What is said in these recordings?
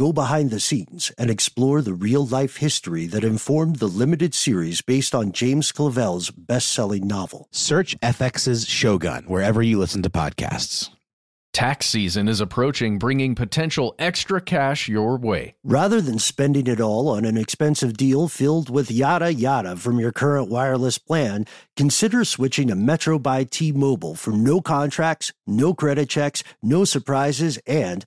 go behind the scenes, and explore the real life history that informed the limited series based on James Clavell's best selling novel. Search FX's Shogun wherever you listen to podcasts. Tax season is approaching, bringing potential extra cash your way. Rather than spending it all on an expensive deal filled with yada yada from your current wireless plan, consider switching to Metro by T Mobile for no contracts, no credit checks, no surprises, and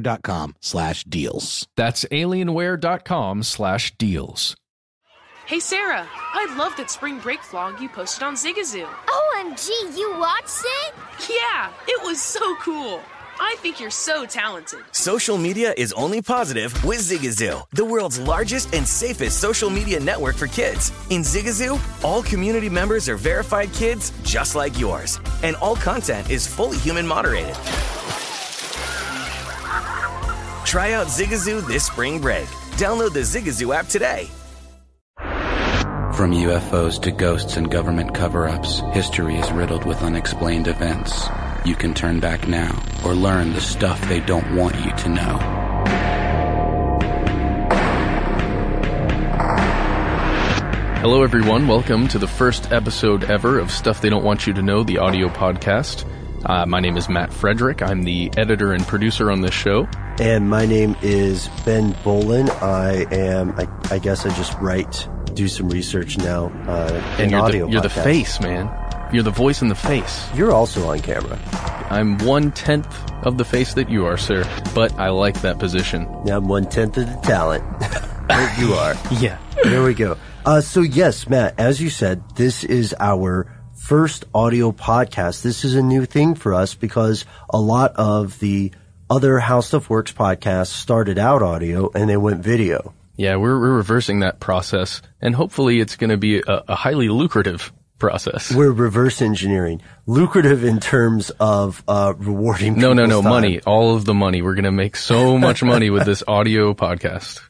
alienware.com slash deals. That's alienware.com slash deals. Hey Sarah, I love that spring break vlog you posted on Zigazoo. OMG, you watched it? Yeah, it was so cool. I think you're so talented. Social media is only positive with Zigazoo, the world's largest and safest social media network for kids. In Zigazoo, all community members are verified kids just like yours, and all content is fully human moderated. Try out Zigazoo this spring break. Download the Zigazoo app today. From UFOs to ghosts and government cover ups, history is riddled with unexplained events. You can turn back now or learn the stuff they don't want you to know. Hello, everyone. Welcome to the first episode ever of Stuff They Don't Want You to Know, the audio podcast. Uh, my name is Matt Frederick. I'm the editor and producer on this show. And my name is Ben Bowlin. I am, I, I guess I just write, do some research now. Uh, And in you're, audio the, you're the face, man. You're the voice and the face. You're also on camera. I'm one tenth of the face that you are, sir, but I like that position. Now I'm one tenth of the talent. There you are. Yeah. There we go. Uh, so yes, Matt, as you said, this is our first audio podcast. This is a new thing for us because a lot of the other How Stuff Works podcasts started out audio and they went video. Yeah, we're, we're reversing that process, and hopefully it's going to be a, a highly lucrative process. We're reverse engineering, lucrative in terms of uh, rewarding. No, no, no, time. money. All of the money. We're going to make so much money with this audio podcast.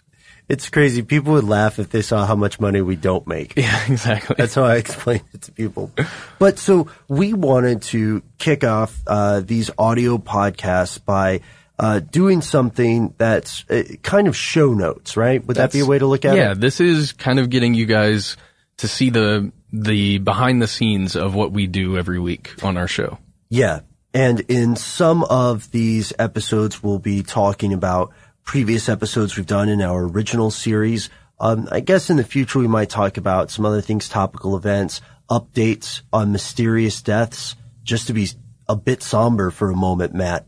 It's crazy. People would laugh if they saw how much money we don't make. Yeah, exactly. That's how I explain it to people. But so we wanted to kick off uh, these audio podcasts by uh, doing something that's uh, kind of show notes, right? Would that be a way to look at yeah, it? Yeah, this is kind of getting you guys to see the the behind the scenes of what we do every week on our show. Yeah. And in some of these episodes, we'll be talking about previous episodes we've done in our original series. Um, I guess in the future we might talk about some other things, topical events, updates on mysterious deaths, just to be a bit somber for a moment, Matt.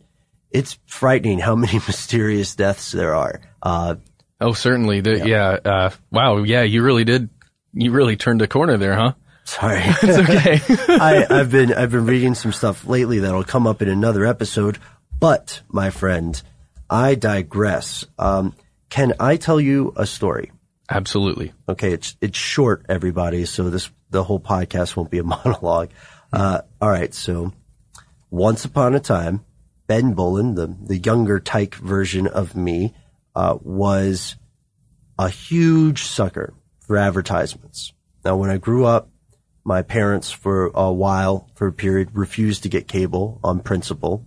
It's frightening how many mysterious deaths there are. Uh, Oh, certainly. The, yeah. uh, wow. Yeah, you really did. You really turned a corner there, huh? sorry. It's okay. I, I've been I've been reading some stuff lately that'll come up in another episode. But my friend, I digress. Um, can I tell you a story? Absolutely. Okay, it's it's short, everybody. So this the whole podcast won't be a monologue. Uh, all right. So once upon a time, Ben Bowlin, the the younger tyke version of me, uh, was a huge sucker for advertisements. Now, when I grew up, my parents for a while, for a period, refused to get cable on principle.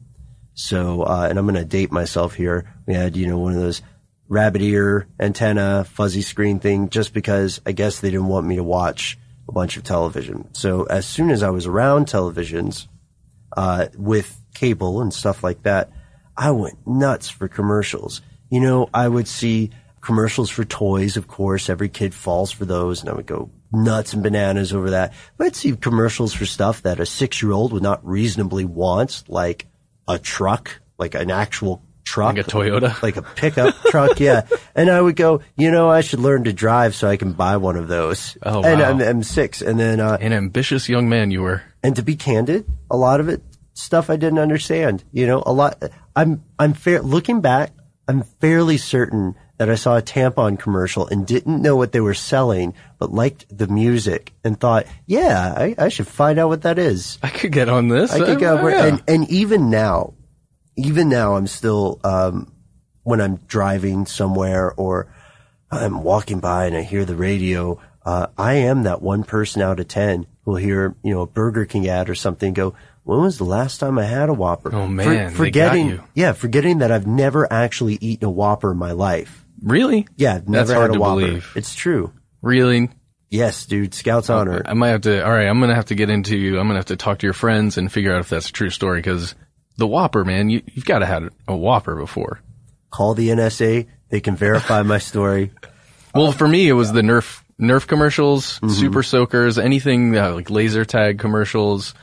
So, uh, and I'm going to date myself here. We had, you know, one of those rabbit ear antenna, fuzzy screen thing, just because I guess they didn't want me to watch a bunch of television. So as soon as I was around televisions, uh, with cable and stuff like that, I went nuts for commercials. You know, I would see commercials for toys, of course. Every kid falls for those, and I would go nuts and bananas over that. But I'd see commercials for stuff that a six year old would not reasonably want, like a truck, like an actual truck. Like a Toyota? Like a pickup truck, yeah. And I would go, you know, I should learn to drive so I can buy one of those. Oh, And wow. I'm, I'm six. And then, uh, An ambitious young man you were. and to be candid, a lot of it stuff I didn't understand. You know, a lot. I'm I'm fair. Looking back, I'm fairly certain that I saw a tampon commercial and didn't know what they were selling, but liked the music and thought, yeah, I, I should find out what that is. I could get on this. I could go over, yeah. and and even now, even now, I'm still um, when I'm driving somewhere or I'm walking by and I hear the radio. Uh, I am that one person out of ten who'll hear you know a Burger King ad or something. Go, when was the last time I had a Whopper? Oh, man, got forgetting, you. yeah, forgetting that I've never actually eaten a Whopper in my life. Really? Yeah, never That's had hard a to Whopper. believe. It's true. Really? Yes, dude. Scouts honor. I might have to. All right, I'm gonna have to get into. I'm gonna have to talk to your friends and figure out if that's a true story. Because the Whopper, man, you, you've got to have a Whopper before. Call the NSA. They can verify my story. Well, for me, it was the Nerf Nerf commercials, Mm-hmm. Super Soakers, anything uh, like laser tag commercials,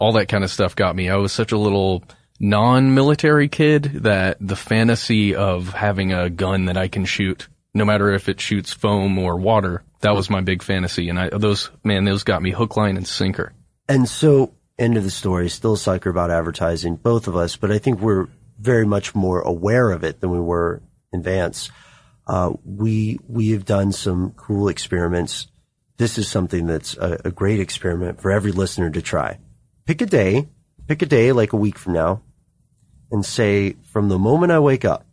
all that kind of stuff got me. I was such a little non-military kid that the fantasy of having a gun that I can shoot, no matter if it shoots foam or water, that was my big fantasy. And I, those, man, those got me hook, line, and sinker. And so, end of the story, still sucker about advertising, both of us, but I think we're very much more aware of it than we were in Vance. Uh, we, we have done some cool experiments. This is something that's a, a great experiment for every listener to try. Pick a day, pick a day like a week from now, and say, from the moment I wake up,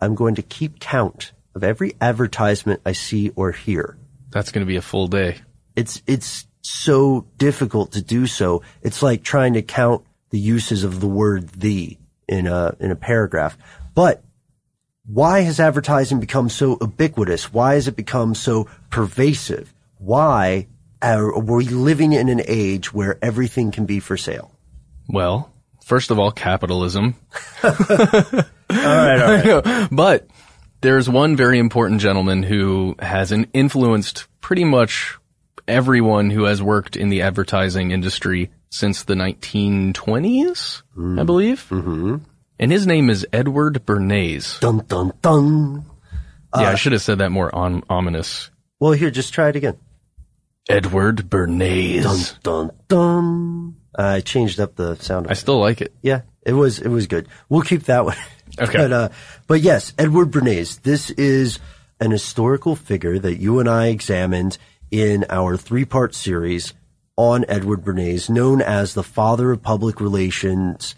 I'm going to keep count of every advertisement I see or hear That's going to be a full day. it's it's so difficult to do so. It's like trying to count the uses of the word "the" in a in a paragraph. But why has advertising become so ubiquitous? Why has it become so pervasive? Why are we living in an age where everything can be for sale? Well, first of all, capitalism. All right, all right. but there's one very important gentleman who has influenced pretty much everyone who has worked in the advertising industry since the 1920s, I believe. Mm-hmm. And his name is Edward Bernays. dun dun dun. yeah, I should have said that more on, ominous. Well, here, just try it again. Edward Bernays. Dun dun dun. I changed up the sound. I still like it. Yeah, it was it was good. We'll keep that one. Okay. But uh, but yes, Edward Bernays. This is an historical figure that you and I examined in our three part series on Edward Bernays, known as the father of public relations,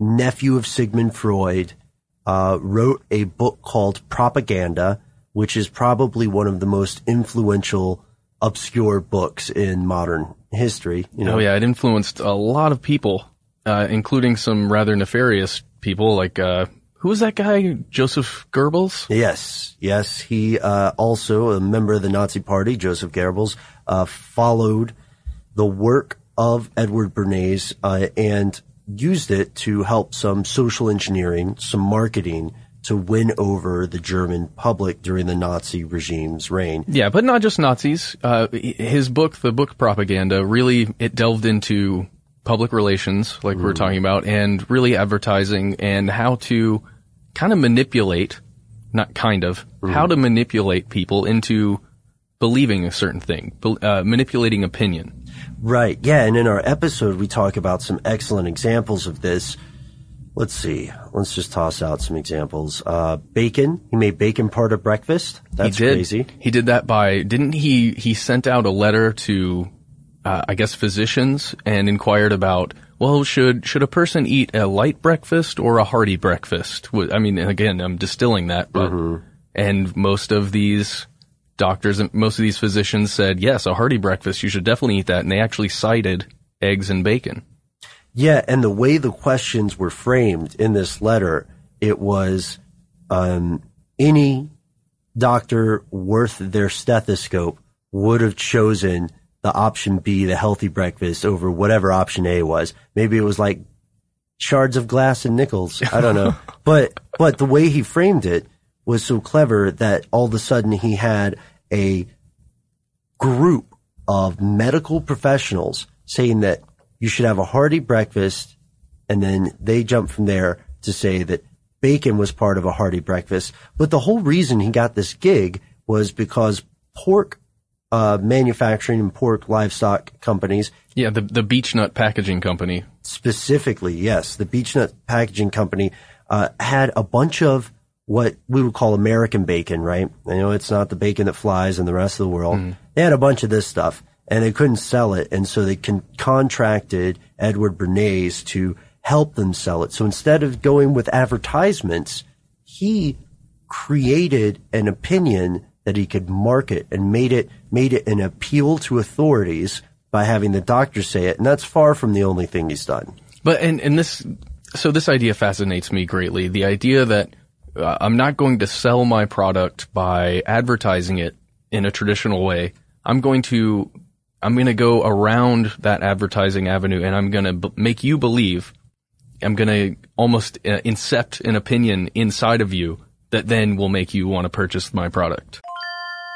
nephew of Sigmund Freud. Uh, wrote a book called Propaganda, which is probably one of the most influential, obscure books in modern history. You know, Oh yeah, it influenced a lot of people, uh, including some rather nefarious people like, uh, who was that guy? Joseph Goebbels? Yes, yes. He uh, also a member of the Nazi Party. Joseph Goebbels uh, followed the work of Edward Bernays uh, and used it to help some social engineering, some marketing to win over the German public during the Nazi regime's reign. Yeah, but not just Nazis. Uh, his book, the book Propaganda, really, it delved into public relations, like we we're talking about, and really advertising and how to kind of manipulate, not kind of, how to manipulate people into believing a certain thing, uh, manipulating opinion. Right. Yeah. And in our episode, we talk about some excellent examples of this. Let's see. Let's just toss out some examples. Uh, bacon. He made bacon part of breakfast. That's he did. crazy. He did that by, didn't he, he sent out a letter to, uh, I guess physicians and inquired about, well, should, should a person eat a light breakfast or a hearty breakfast? I mean, again, I'm distilling that, but, and most of these doctors and most of these physicians said, yes, a hearty breakfast, you should definitely eat that. And they actually cited eggs and bacon. Yeah, and the way the questions were framed in this letter, it was um, any doctor worth their stethoscope would have chosen the option B, the healthy breakfast over whatever option A was. Maybe it was like shards of glass and nickels. I don't know. but, but the way he framed it was so clever that all of a sudden he had a group of medical professionals saying that you should have a hearty breakfast. And then they jump from there to say that bacon was part of a hearty breakfast. But the whole reason he got this gig was because pork uh, manufacturing and pork livestock companies Yeah, the the beech nut packaging company. specifically, yes, the Beechnut Packaging Company uh, had a bunch of what we would call American bacon, right? You know, it's not the bacon that flies in the rest of the world. They had a bunch of this stuff, and they couldn't sell it, and so they con- contracted Edward Bernays to help them sell it. So instead of going with advertisements, he created an opinion that he could market and made it made it an appeal to authorities by having the doctor say it, and that's far from the only thing he's done. But and and this so this idea fascinates me greatly. The idea that uh, I'm not going to sell my product by advertising it in a traditional way. I'm going to I'm going to go around that advertising avenue and I'm going to b- make you believe I'm going to almost uh, incept an opinion inside of you that then will make you want to purchase my product.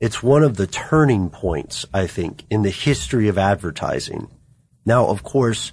it's one of the turning points, I think, in the history of advertising. Now, of course,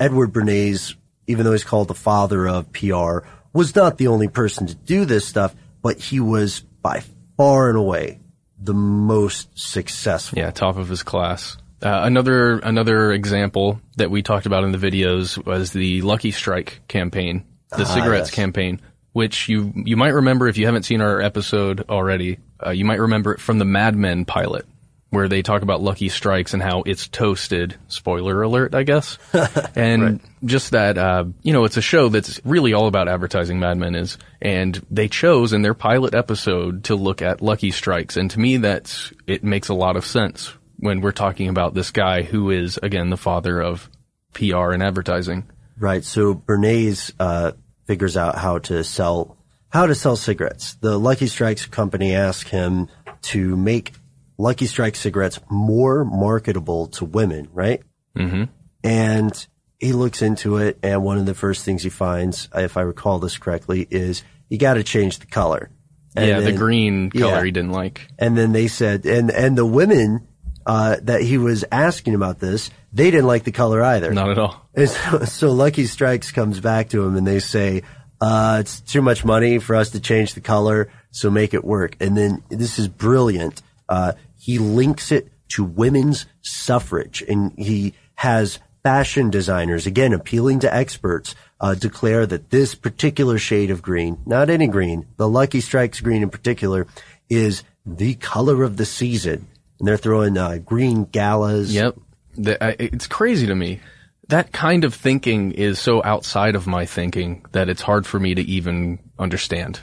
Edward Bernays, even though he's called the father of PR, was not the only person to do this stuff, but he was by far and away the most successful. Yeah, top of his class. Uh, another another example that we talked about in the videos was the Lucky Strike campaign, the Ah, cigarettes yes. campaign, which you you might remember if you haven't seen our episode already. Uh, you might remember it from the Mad Men pilot, where they talk about Lucky Strikes and how it's toasted. Spoiler alert, I guess. and just that, uh, you know, it's a show that's really all about advertising. Mad Men is, and they chose in their pilot episode to look at Lucky Strikes, and to me, that's it makes a lot of sense when we're talking about this guy who is again the father of PR and advertising. Right. So Bernays uh, figures out how to sell how to sell cigarettes. The Lucky Strikes company asked him to make Lucky Strike cigarettes more marketable to women, right? Mm-hmm. And he looks into it, and one of the first things he finds, if I recall this correctly, is you got to change the color. And yeah, the green color yeah. he didn't like. And then they said, and and the women uh, that he was asking about this, they didn't like the color either. Not at all. So, so Lucky Strikes comes back to him and they say, uh, it's too much money for us to change the color, so make it work. And then this is brilliant. Uh, he links it to women's suffrage and he has fashion designers, again, appealing to experts, uh, declare that this particular shade of green, not any green, the Lucky Strikes green in particular, is the color of the season. And they're throwing, uh, green galas. Yep. The, it's crazy to me. That kind of thinking is so outside of my thinking that it's hard for me to even understand.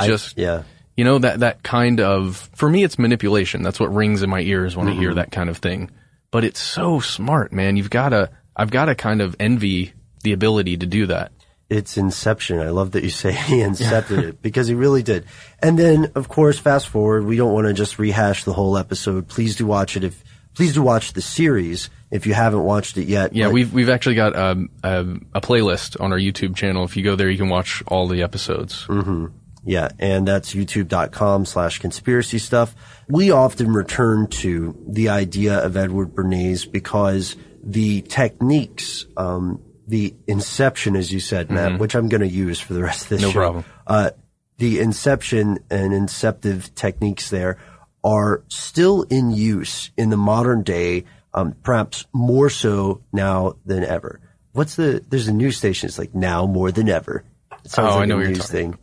Just, yeah. you know, that, that kind of, for me, it's manipulation. That's what rings in my ears when I hear Mhm. that kind of thing. But it's so smart, man. You've gotta, I've gotta kind of envy the ability to do that. It's Inception. I love that you say he incepted it because he really did. And then, of course, fast forward. We don't want to just rehash the whole episode. Please do watch it. If please do watch the series if you haven't watched it yet. Yeah, But- we've we've actually got um, um, a playlist on our YouTube channel. If you go there, you can watch all the episodes. hmm Yeah, and that's youtube.com slash conspiracy stuff. We often return to the idea of Edward Bernays because the techniques, um, the inception, as you said, Matt, Mhm. which I'm going to use for the rest of this No show. problem. Uh, the inception and inceptive techniques there are still in use in the modern day, um, perhaps more so now than ever. What's the, there's a news station, it's like now more than ever. It sounds Oh, like I know a news thing.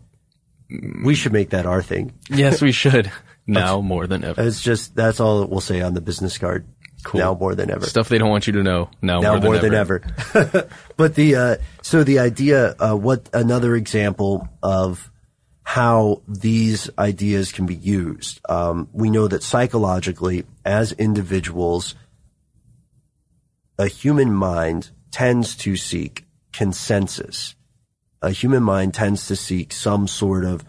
We should make that our thing. Yes, we should. Now more than ever. It's just, that's all we'll say on the business card. Now more than ever. Stuff they don't want you to know. Now, now more, than, ever. but the uh, so the idea, uh, what another example of how these ideas can be used. Um, we know that psychologically, as individuals, a human mind tends to seek consensus. A human mind tends to seek some sort of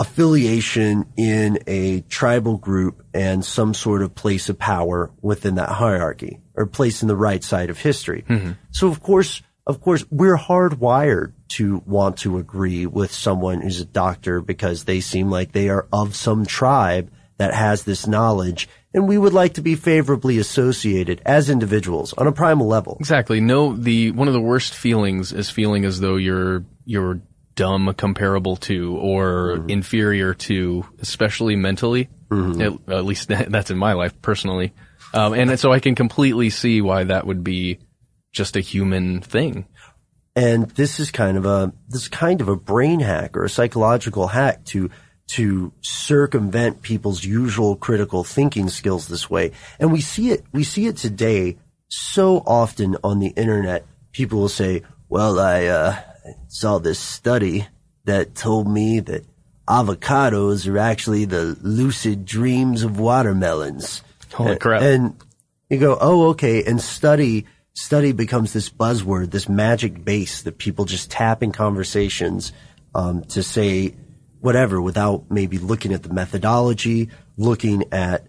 affiliation in a tribal group and some sort of place of power within that hierarchy or place in the right side of history. So of course, of course, we're hardwired to want to agree with someone who's a doctor because they seem like they are of some tribe that has this knowledge and we would like to be favorably associated as individuals on a primal level. Exactly. No, the one of the worst feelings is feeling as though you're you're dumb comparable to or Mm-hmm. inferior to, especially mentally. At, at least that's in my life personally. Um, and so I can completely see why that would be just a human thing. And this is kind of a this is kind of a brain hack or a psychological hack to to circumvent people's usual critical thinking skills this way. And we see it we see it today so often on the internet. People will say, "Well, I uh, saw this study that told me that avocados are actually the lucid dreams of watermelons." Holy crap. And you go, oh, okay. And study, study becomes this buzzword, this magic base that people just tap in conversations, um, to say whatever without maybe looking at the methodology, looking at,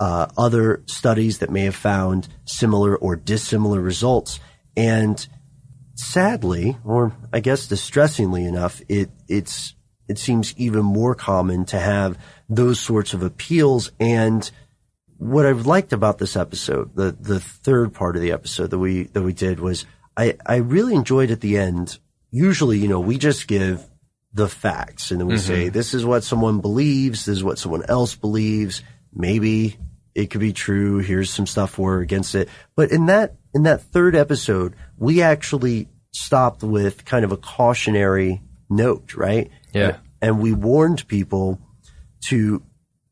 uh, other studies that may have found similar or dissimilar results. And sadly, or I guess distressingly enough, it, it's, it seems even more common to have those sorts of appeals and what I've liked about this episode, the the third part of the episode that we that we did was I I really enjoyed at the end. Usually, you know, we just give the facts and then we Mhm. say this is what someone believes, this is what someone else believes. Maybe it could be true. Here's some stuff for or against it. But in that in that third episode, we actually stopped with kind of a cautionary note, right? Yeah. And we warned people to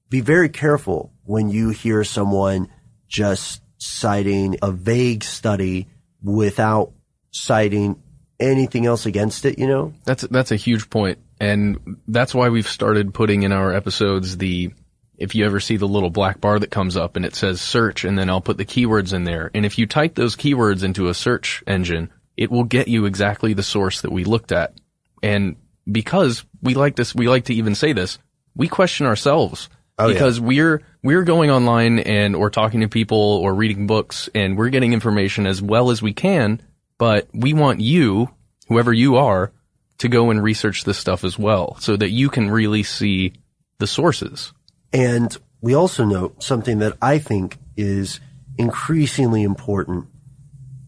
be very careful when you hear someone just citing a vague study without citing anything else against it, you know? That's that's a huge point, and that's why we've started putting in our episodes the. If you ever see the little black bar that comes up and it says search, and then I'll put the keywords in there, and if you type those keywords into a search engine, it will get you exactly the source that we looked at. And because we like this, we like to even say this, we question ourselves. Oh, yeah. because we're we're going online and or talking to people or reading books and we're getting information as well as we can, but we want you, whoever you are, to go and research this stuff as well so that you can really see the sources. And we also note something that I think is increasingly important.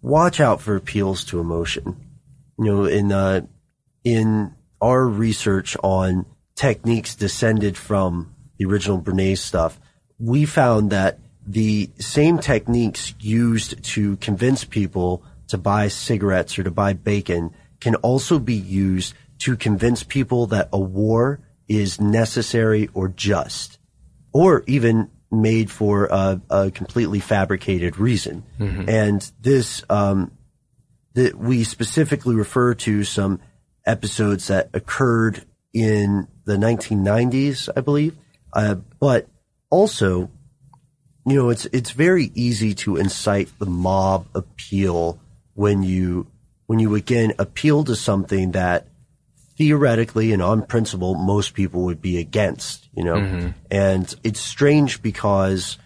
Watch out for appeals to emotion. You know, in, uh, in our research on techniques descended from the original Bernays stuff, we found that the same techniques used to convince people to buy cigarettes or to buy bacon can also be used to convince people that a war is necessary or just, or even made for a, a completely fabricated reason. And this, um, that we specifically refer to some episodes that occurred in the 1990s, I believe. Uh, but also, you know, it's it's very easy to incite the mob appeal when you when you again appeal to something that theoretically and on principle most people would be against, you know. And it's strange because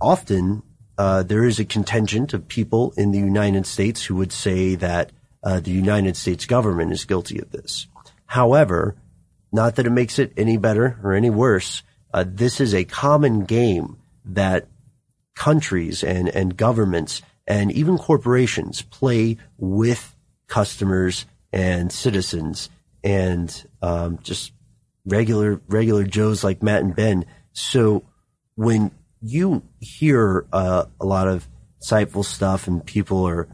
often uh, there is a contingent of people in the United States who would say that uh, the United States government is guilty of this. However, not that it makes it any better or any worse. Uh, this is a common game that countries and, and governments and even corporations play with customers and citizens and um, just regular regular Joes like Matt and Ben. So when you hear uh, a lot of insightful stuff and people are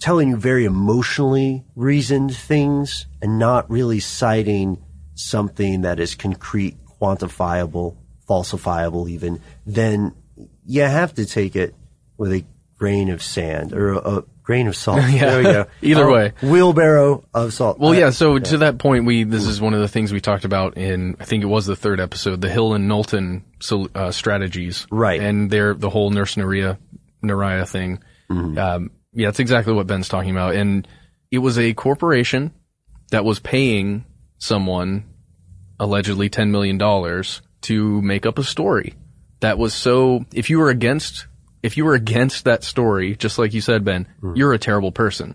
telling you very emotionally reasoned things and not really citing something that is concrete, quantifiable, falsifiable even, then you have to take it with a grain of sand or a, a grain of salt. Yeah. There we go. Either A way. Wheelbarrow of salt. Well, Uh, yeah. So to that point, we this is one of the things we talked about in I think it was the third episode, the Hill and Knowlton uh, strategies, Right. And their the whole nurse Naria Naraya thing. Um, yeah, that's exactly what Ben's talking about. And it was a corporation that was paying someone allegedly ten million dollars to make up a story that was so. If you were against, if you were against that story, just like you said, Ben, mm. you're a terrible person.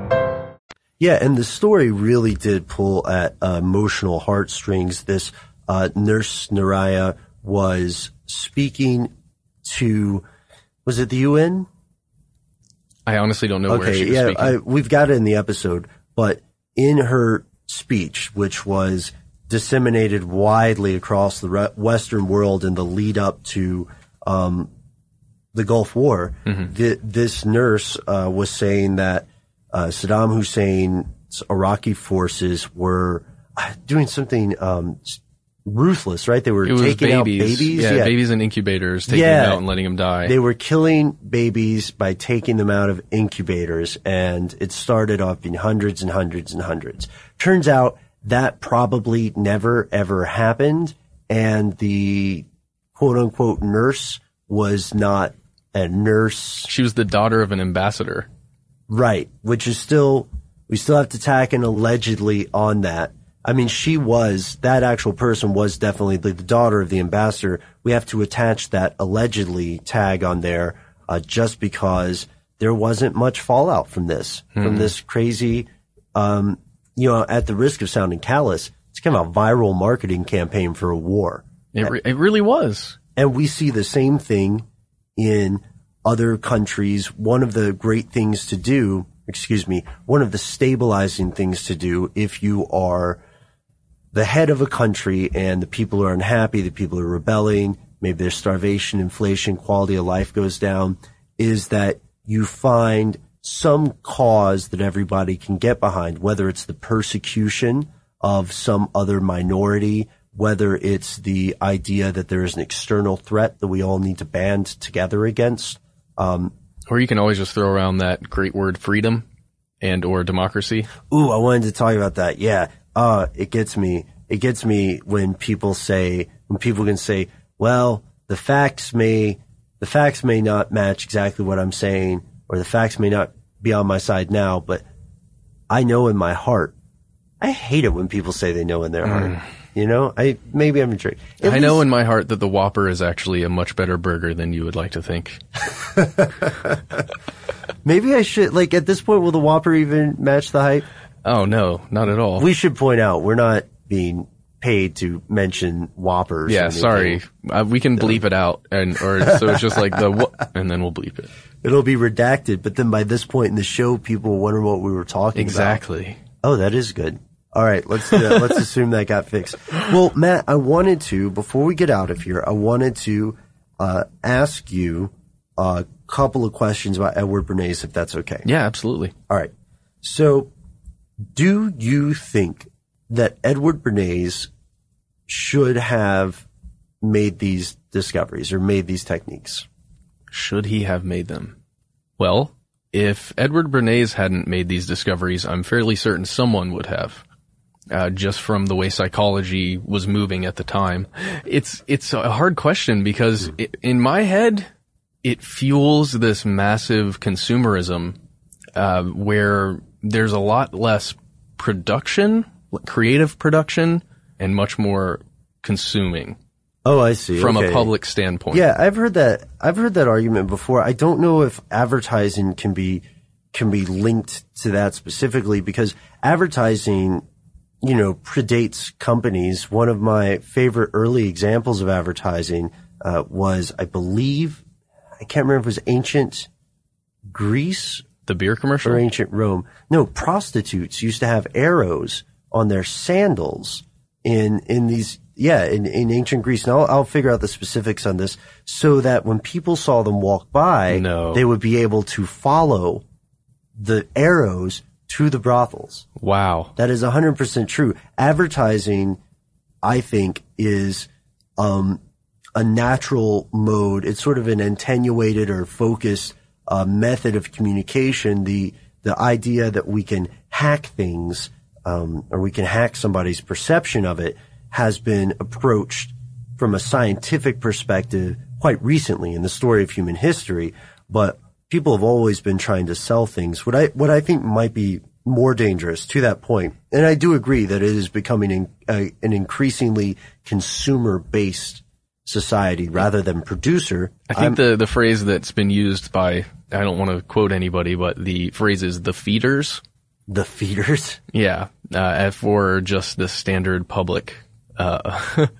Yeah, and the story really did pull at uh, emotional heartstrings. This uh, nurse Naraya was speaking to, was it the UN? I honestly don't know where okay, she was yeah. I, we've got it in the episode, but in her speech, which was disseminated widely across the re- Western world in the lead up to um, the Gulf War, Mm-hmm. th- this nurse uh, was saying that uh, Saddam Hussein's Iraqi forces were uh, doing something um, ruthless, right? They were taking babies. out babies, Yeah, babies in incubators, taking Yeah. them out and letting them die. They were killing babies by taking them out of incubators, and it started off being hundreds and hundreds and hundreds. Turns out that probably never ever happened, and the quote unquote nurse was not a nurse. She was the daughter of an ambassador. Right, which is still, we still have to tack an allegedly on that. I mean, she was, that actual person was definitely the, the daughter of the ambassador. We have to attach that allegedly tag on there, uh, just because there wasn't much fallout from this, from Mhm. this crazy, um, you know, at the risk of sounding callous, it's kind of a viral marketing campaign for a war. It, re- it really was. And we see the same thing in other countries. One of the great things to do, excuse me, one of the stabilizing things to do if you are the head of a country and the people are unhappy, the people are rebelling, maybe there's starvation, inflation, quality of life goes down, is that you find some cause that everybody can get behind, whether it's the persecution of some other minority, whether it's the idea that there is an external threat that we all need to band together against. Um, Or you can always just throw around that great word freedom and or democracy. Ooh, I wanted to talk about that. Yeah. Uh, it gets me, it gets me when people say, when people can say, well, the facts may, the facts may not match exactly what I'm saying, or the facts may not be on my side now, but I know in my heart. I hate it when people say they know in their heart. You know, I, maybe I'm a. At I know in my heart that the Whopper is actually a much better burger than you would like to think. maybe I should, like, at this point, will the Whopper even match the hype? Oh no, not at all. We should point out we're not being paid to mention Whoppers. yeah, sorry. Uh, we can bleep it out and or so it's just like the wha- and then we'll bleep it. It'll be redacted, but then by this point in the show, people wonder what we were talking Exactly. about. Exactly. Oh, that is good. All right, let's uh, let's assume that got fixed. Well, Matt, I wanted to before we get out of here, I wanted to uh, ask you a couple of questions about Edward Bernays, if that's okay. Yeah, absolutely. All right. So, do you think that Edward Bernays should have made these discoveries or made these techniques? Should he have made them? Well, if Edward Bernays hadn't made these discoveries, I'm fairly certain someone would have. Uh, just from the way psychology was moving at the time. It's, it's a hard question because i in my head, it fuels this massive consumerism, uh, where there's a lot less production, creative production, and much more consuming. Oh, I see. From a public standpoint. Yeah, I've heard that. I've heard that argument before. I don't know if advertising can be can be linked to that specifically because advertising, you know, predates companies. One of my favorite early examples of advertising uh, was, I believe, I can't remember if it was ancient Greece, the beer commercial, or ancient Rome. No, prostitutes used to have arrows on their sandals in in these yeah in, in ancient Greece. And I'll, I'll figure out the specifics on this so that when people saw them walk by, No. they would be able to follow the arrows to the brothels. Wow. That is 100% true. Advertising, I think, is um, a natural mode. It's sort of an attenuated or focused uh, method of communication. The the idea that we can hack things um, or we can hack somebody's perception of it has been approached from a scientific perspective quite recently in the story of human history. But people have always been trying to sell things. What I what I think might be more dangerous to that. And I do agree that it is becoming an, a, an increasingly consumer based society rather than producer. I think the, the phrase that's been used by, I don't want to quote anybody, but the phrase is the feeders. The feeders? Yeah. Uh, for just the standard public, uh,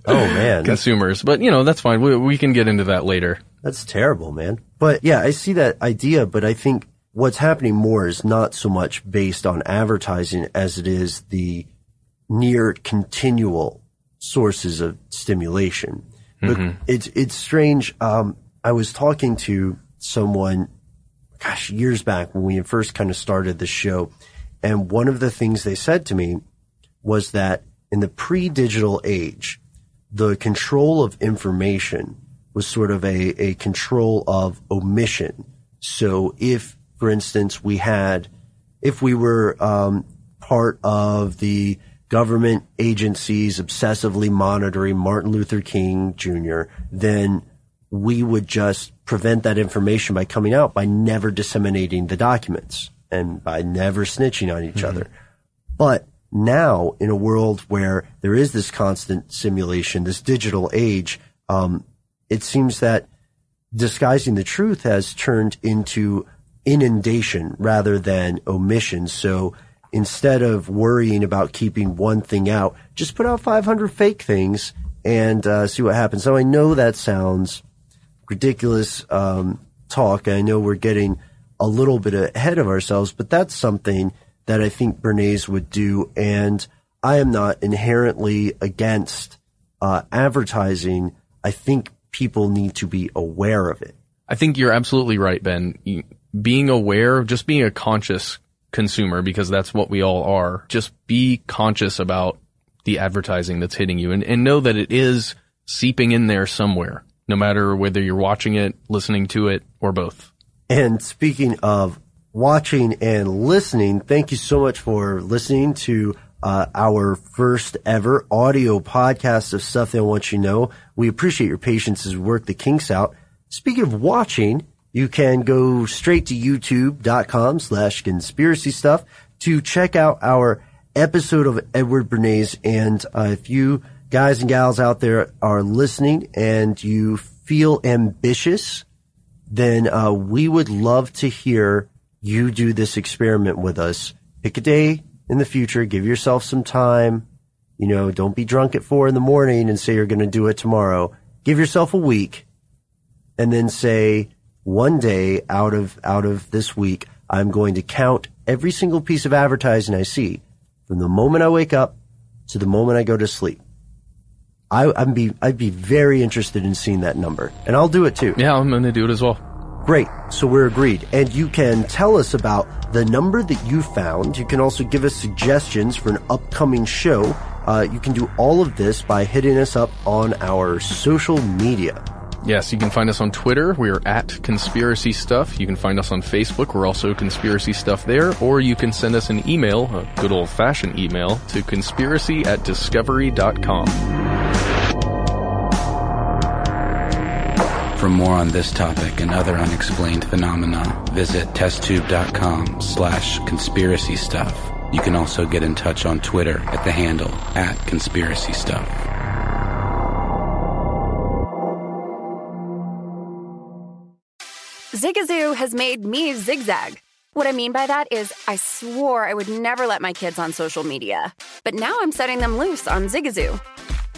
oh man. consumers. But you know, that's fine. We, we can get into that later. That's terrible, man. But yeah, I see that idea, but I think what's happening more is not so much based on advertising as it is the near continual sources of stimulation. But Mm-hmm. it's, it's strange. Um, I was talking to someone, gosh, years back when we first kind of started the show. And one of the things they said to me was that in the pre-digital age, the control of information was sort of a, a control of omission. So if, for instance, we had, if we were um, part of the government agencies obsessively monitoring Martin Luther King Jr., then we would just prevent that information by coming out by never disseminating the documents and by never snitching on each other. But now in a world where there is this constant simulation, this digital age, um, it seems that disguising the truth has turned into inundation rather than omission. So instead of worrying about keeping one thing out, just put out 500 fake things and uh, see what happens. So I know that sounds ridiculous um, talk. I know we're getting a little bit ahead of ourselves, but that's something that I think Bernays would do. And I am not inherently against uh, advertising. I think people need to be aware of it. I think you're absolutely right, Ben. Being aware, just being a conscious consumer, because that's what we all are, just be conscious about the advertising that's hitting you and, and know that it is seeping in there somewhere, no matter whether you're watching it, listening to it, or both. And speaking of watching and listening, thank you so much for listening to uh, our first ever audio podcast of stuff they want you to know. We appreciate your patience as we work the kinks out. Speaking of watching, you can go straight to youtube.com slash conspiracy stuff to check out our episode of Edward Bernays. And uh, if you guys and gals out there are listening and you feel ambitious, then uh, we would love to hear you do this experiment with us. Pick a day in the future, give yourself some time. You know, don't be drunk at four in the morning and say you're going to do it tomorrow. Give yourself a week and then say one day out of, out of this week, I'm going to count every single piece of advertising I see from the moment I wake up to the moment I go to sleep. I, I'd be, I'd be very interested in seeing that number and I'll do it too. Yeah, I'm going to do it as well. Great. So we're agreed. And you can tell us about the number that you found. You can also give us suggestions for an upcoming show. Uh, you can do all of this by hitting us up on our social media. Yes, you can find us on Twitter. We are at Conspiracy Stuff. You can find us on Facebook. We're also Conspiracy Stuff there. Or you can send us an email, a good old fashioned email, to conspiracy at discovery.com. For more on this topic and other unexplained phenomena, visit testtube.com slash conspiracy stuff. You can also get in touch on Twitter at the handle at conspiracy stuff. Zigazoo has made me zigzag. What I mean by that is, I swore I would never let my kids on social media, but now I'm setting them loose on Zigazoo.